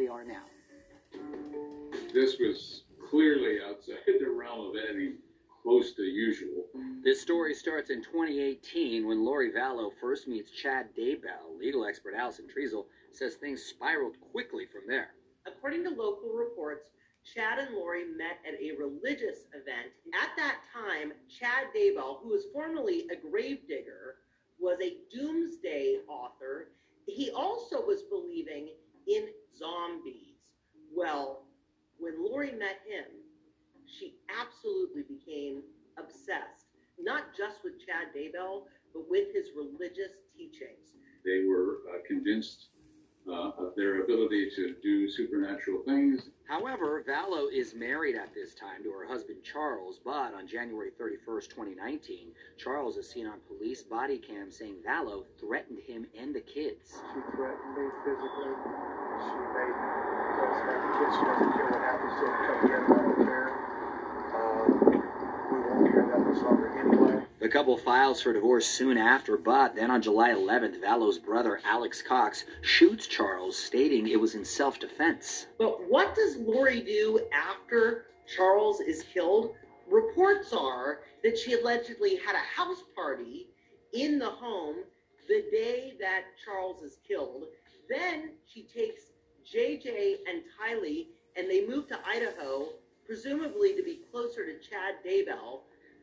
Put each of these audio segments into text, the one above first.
we are now. This was clearly outside the realm of any close to usual. This story starts in 2018 when Lori Vallow first meets Chad Daybell. Legal expert Allison Treasel says things spiraled quickly from there. According to local reports, Chad and Lori met at a religious event. At that time, Chad Daybell, who was formerly a gravedigger, was a doomsday author. He also was believing in zombies. Well, when Lori met him, she absolutely became obsessed, not just with Chad Daybell, but with his religious teachings. They were uh, convinced uh, of their ability to do supernatural things. However, Vallow is married at this time to her husband Charles, but on January 31st, 2019, Charles is seen on police body cam saying Vallow threatened him and the kids. She threatened me physically. She kids. She doesn't care what happens to them. Come. I don't care. Um, we won't hear that much longer anyway. The couple files for divorce soon after, but then on July 11th, Vallow's brother Alex Cox shoots Charles, stating it was in self defense. But what does Lori do after Charles is killed? Reports are that she allegedly had a house party in the home the day that Charles is killed. Then she takes JJ and Tylee and they move to Idaho, presumably to be closer to Chad Daybell.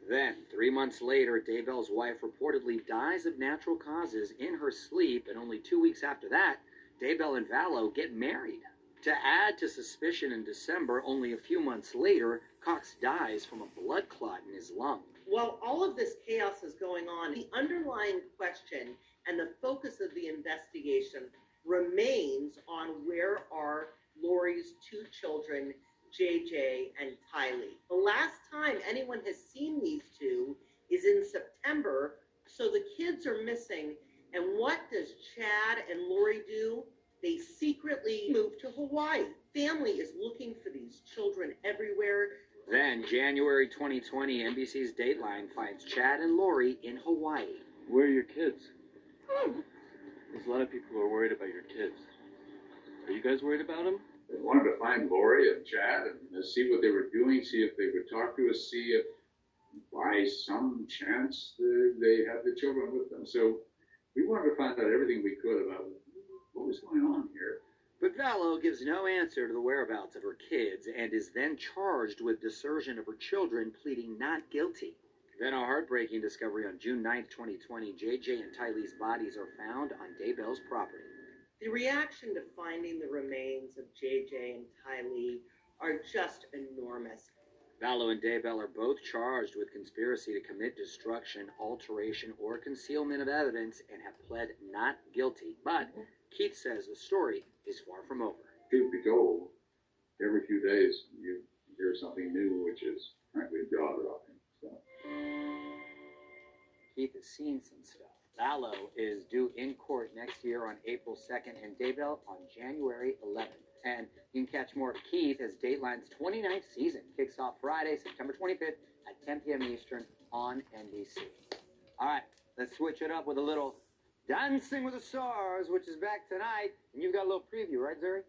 Then, three months later, Daybell's wife reportedly dies of natural causes in her sleep, and only two weeks after that, Daybell and Vallow get married. To add to suspicion in December, only a few months later, Cox dies from a blood clot in his lung. While all of this chaos is going on, the underlying question and the focus of the investigation remains on where are Lori's two children, JJ and Tylee. The last time anyone has seen these two is in September, so the kids are missing. And what does Chad and Lori do? They secretly move to Hawaii. Family is looking for these children everywhere. Then, January 2020, NBC's Dateline finds Chad and Lori in Hawaii. Where are your kids? Hmm. There's a lot of people who are worried about your kids. Are you guys worried about them? They wanted to find Lori and Chad and see what they were doing, see if they would talk to us, see if by some chance uh, they had the children with them. So we wanted to find out everything we could about what was going on here. But Vallow gives no answer to the whereabouts of her kids and is then charged with desertion of her children, pleading not guilty. Then a heartbreaking discovery on June 9, 2020. JJ and Tylee's bodies are found on Daybell's property. The reaction to finding the remains of JJ and Tylee are just enormous. Vallow and Daybell are both charged with conspiracy to commit destruction, alteration, or concealment of evidence and have pled not guilty. But Keith says the story is far from over. Truth be told, every few days you Seen some stuff. Vallow is due in court next year on April 2nd and Daybell on January 11th. And you can catch more of Keith as Dateline's 29th season kicks off Friday, September 25th at 10 p.m. Eastern on NBC. All right, let's switch it up with a little Dancing with the Stars, which is back tonight. And you've got a little preview, right, Zuri?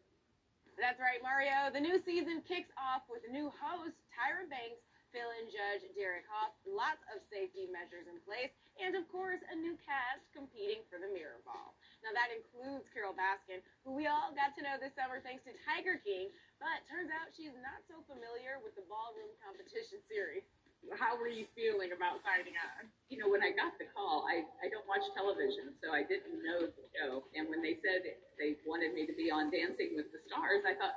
That's right, Mario. The new season kicks off with new host, Tyra Banks, fill-in judge Derek Hough, lots of safety measures in place, and of course, a new cast competing for the Mirror Ball. Now that includes Carole Baskin, who we all got to know this summer thanks to Tiger King, but turns out she's not so familiar with the ballroom competition series. How were you feeling about signing on? You know, when I got the call, I, I don't watch television, so I didn't know the show. And when they said they wanted me to be on Dancing with the Stars, I thought,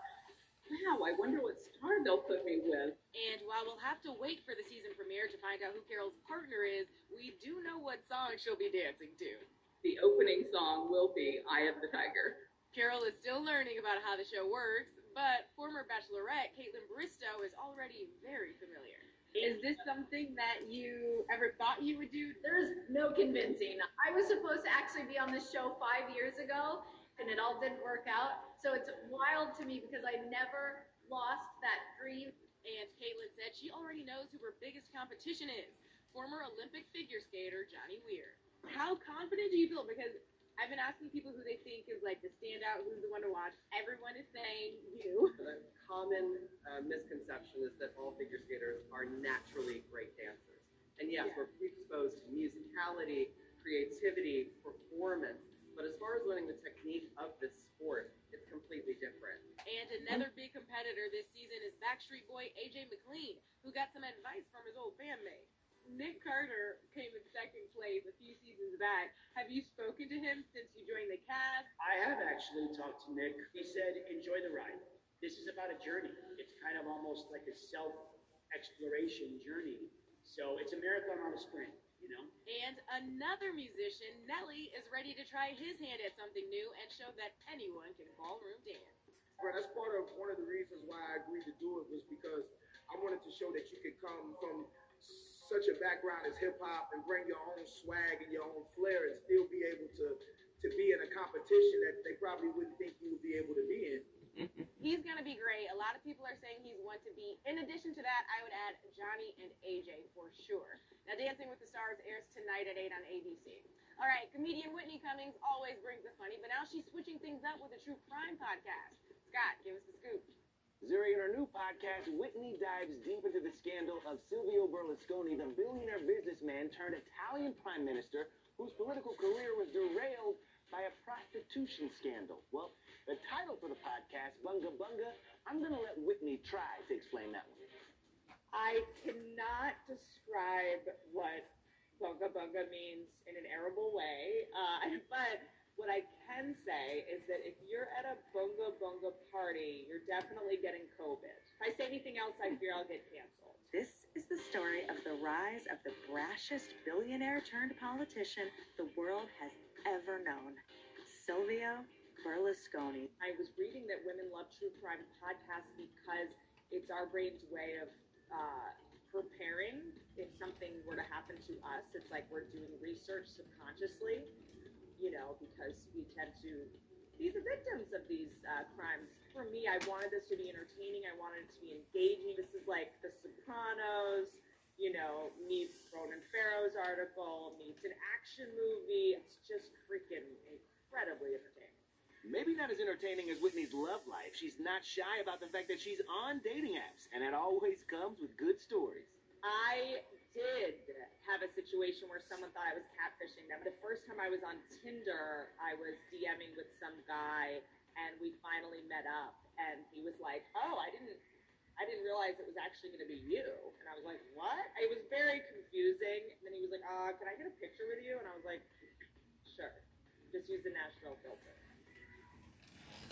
wow, I wonder what star they'll put me with. And while we'll have to wait for the season premiere to find out who Carole's partner is, we do know what song she'll be dancing to. The opening song will be Eye of the Tiger. Carole is still learning about how the show works, but former Bachelorette Kaitlyn Bristowe is already very familiar. Is this something that you ever thought you would do? There's no convincing. I was supposed to actually be on this show five years ago, and it all didn't work out. So it's wild to me because I never lost that dream. And Kaitlyn said she already knows who her biggest competition is former Olympic figure skater Johnny Weir. How confident do you feel? Because I've been asking people who they think is like the standout, who's the one to watch. Everyone is saying you. The common uh, misconception is that all figure skaters are naturally great dancers. And yes, Yeah. we're predisposed to musicality, creativity, performance. But as far as learning the technique of this sport, completely different. And another big competitor this season is Backstreet Boy AJ McLean, who got some advice from his old bandmate. Nick Carter came in second place a few seasons back. Have you spoken to him since you joined the cast? I have actually talked to Nick. He said, enjoy the ride. This is about a journey. It's kind of almost like a self exploration journey. So it's a marathon on a sprint? And another musician, Nelly, is ready to try his hand at something new and show that anyone can ballroom dance. Bro, that's part of one of the reasons why I agreed to do it was because I wanted to show that you could come from such a background as hip hop and bring your own swag and your own flair and still be able to to be in a competition that they probably wouldn't think you would be able to be in. He's gonna be great. A lot of people are saying he's one to be. In addition to that, I would add Johnny and AJ for sure. Now, Dancing with the Stars airs tonight at 8 on ABC. All right, comedian Whitney Cummings always brings the funny, but now she's switching things up with a true crime podcast. Scott, give us the scoop. Zuri, in her new podcast, Whitney dives deep into the scandal of Silvio Berlusconi, the billionaire businessman turned Italian prime minister whose political career was derailed by a prostitution scandal. Well, the title for the podcast, Bunga Bunga, I'm going to let Whitney try to explain that one. I cannot describe what bunga bunga means in an arable way, uh, but what I can say is that if you're at a bunga bunga party, you're definitely getting COVID. If I say anything else, I fear I'll get canceled. This is the story of the rise of the brashest billionaire turned politician the world has ever known, Silvio Berlusconi. I was reading that women love true crime podcasts because it's our brain's way of uh, preparing if something were to happen to us. It's like we're doing research subconsciously, you know, because we tend to be the victims of these uh, crimes. For me, I wanted this to be entertaining. I wanted it to be engaging. This is like The Sopranos, you know, meets Ronan Farrow's article, meets an action movie. It's just freaking incredibly entertaining. Maybe not as entertaining as Whitney's love life, she's not shy about the fact that she's on dating apps, and it always comes with good stories. I did have a situation where someone thought I was catfishing them. The first time I was on Tinder, I was DMing with some guy, and we finally met up. And he was like, "Oh, I didn't, I didn't realize it was actually going to be you." And I was like, "What?" It was very confusing. And then he was like, "Uh, can I get a picture with you?" And I was like, "Sure." Just use the Nashville filter.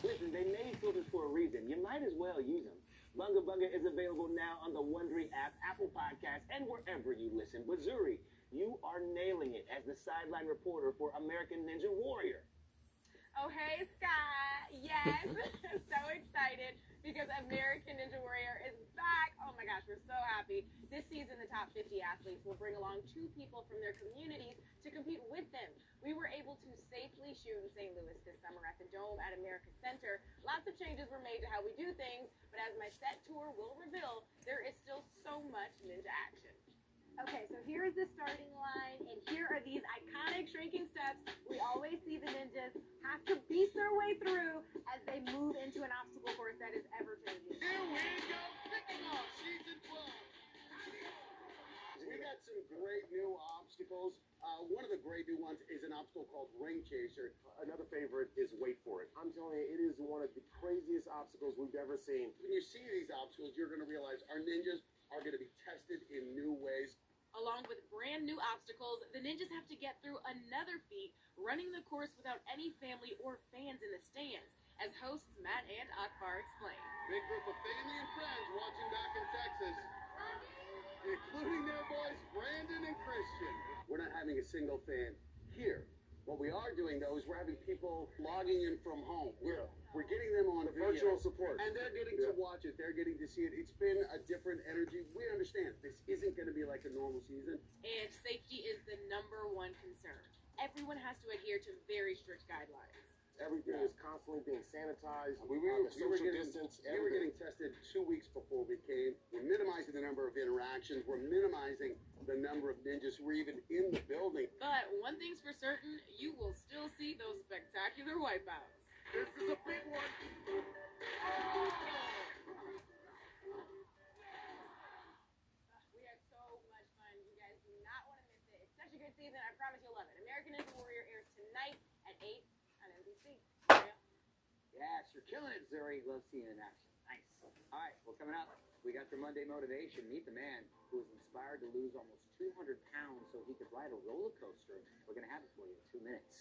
Listen, they made filters for a reason. You might as well use them. Bunga Bunga is available now on the Wondery app, Apple Podcasts, and wherever you listen. But Zuri, you are nailing it as the sideline reporter for American Ninja Warrior. Oh, hey, Scott. Yes. so excited because American Ninja Warrior is back. Oh my gosh, we're so happy. This season, the top 50 athletes will bring along two people from their communities to compete with them. We were able to safely shoot in St. Louis this summer at the Dome at America Center. Lots of changes were made to how we do things, but as my set tour will reveal, there is still so much ninja action. Okay, so here is the starting line, and here are these iconic shrinking steps we always see the ninjas have to beast their way through as they move into an obstacle course that is ever changing. Here we go, kicking off season 12. We got some great new obstacles. Uh, one of the great new ones is an obstacle called Ring Chaser. Another favorite is Wait For It. I'm telling you, it is one of the craziest obstacles we've ever seen. When you see these obstacles, you're going to realize our ninjas are going to be tested in new ways. Along with brand new obstacles, the ninjas have to get through another feat, running the course without any family or fans in the stands, as hosts Matt and Akbar explain. Big group of family and friends watching back in Texas, including their boys Brandon and Christian. We're not having a single fan here. What we are doing though is we're having people logging in from home. We're we're getting them on The video, virtual support. and they're getting to watch it. They're getting to see it. It's been a different energy. We understand this isn't going to be like a normal season. And safety is the number one concern. Everyone has to adhere to very strict guidelines. Everything Yeah. is constantly being sanitized. We, we, uh, were, the we, were social getting, distance. we were getting tested two weeks before we came. We're minimizing the number of interactions. We're minimizing the number of ninjas who are even in the building. But one thing's for certain, you will still see those spectacular wipeouts. This is a big one. We had so much fun. You guys do not want to miss it. It's such a good season. I promise you'll love it. American Ninja Warrior airs tonight at 8 on NBC. Yes, you're killing it, Zuri. Love seeing it in action. Nice. All right, well, coming up, we got your Monday motivation. Meet the man who was inspired to lose almost 200 pounds so he could ride a roller coaster. We're going to have it for you in two minutes.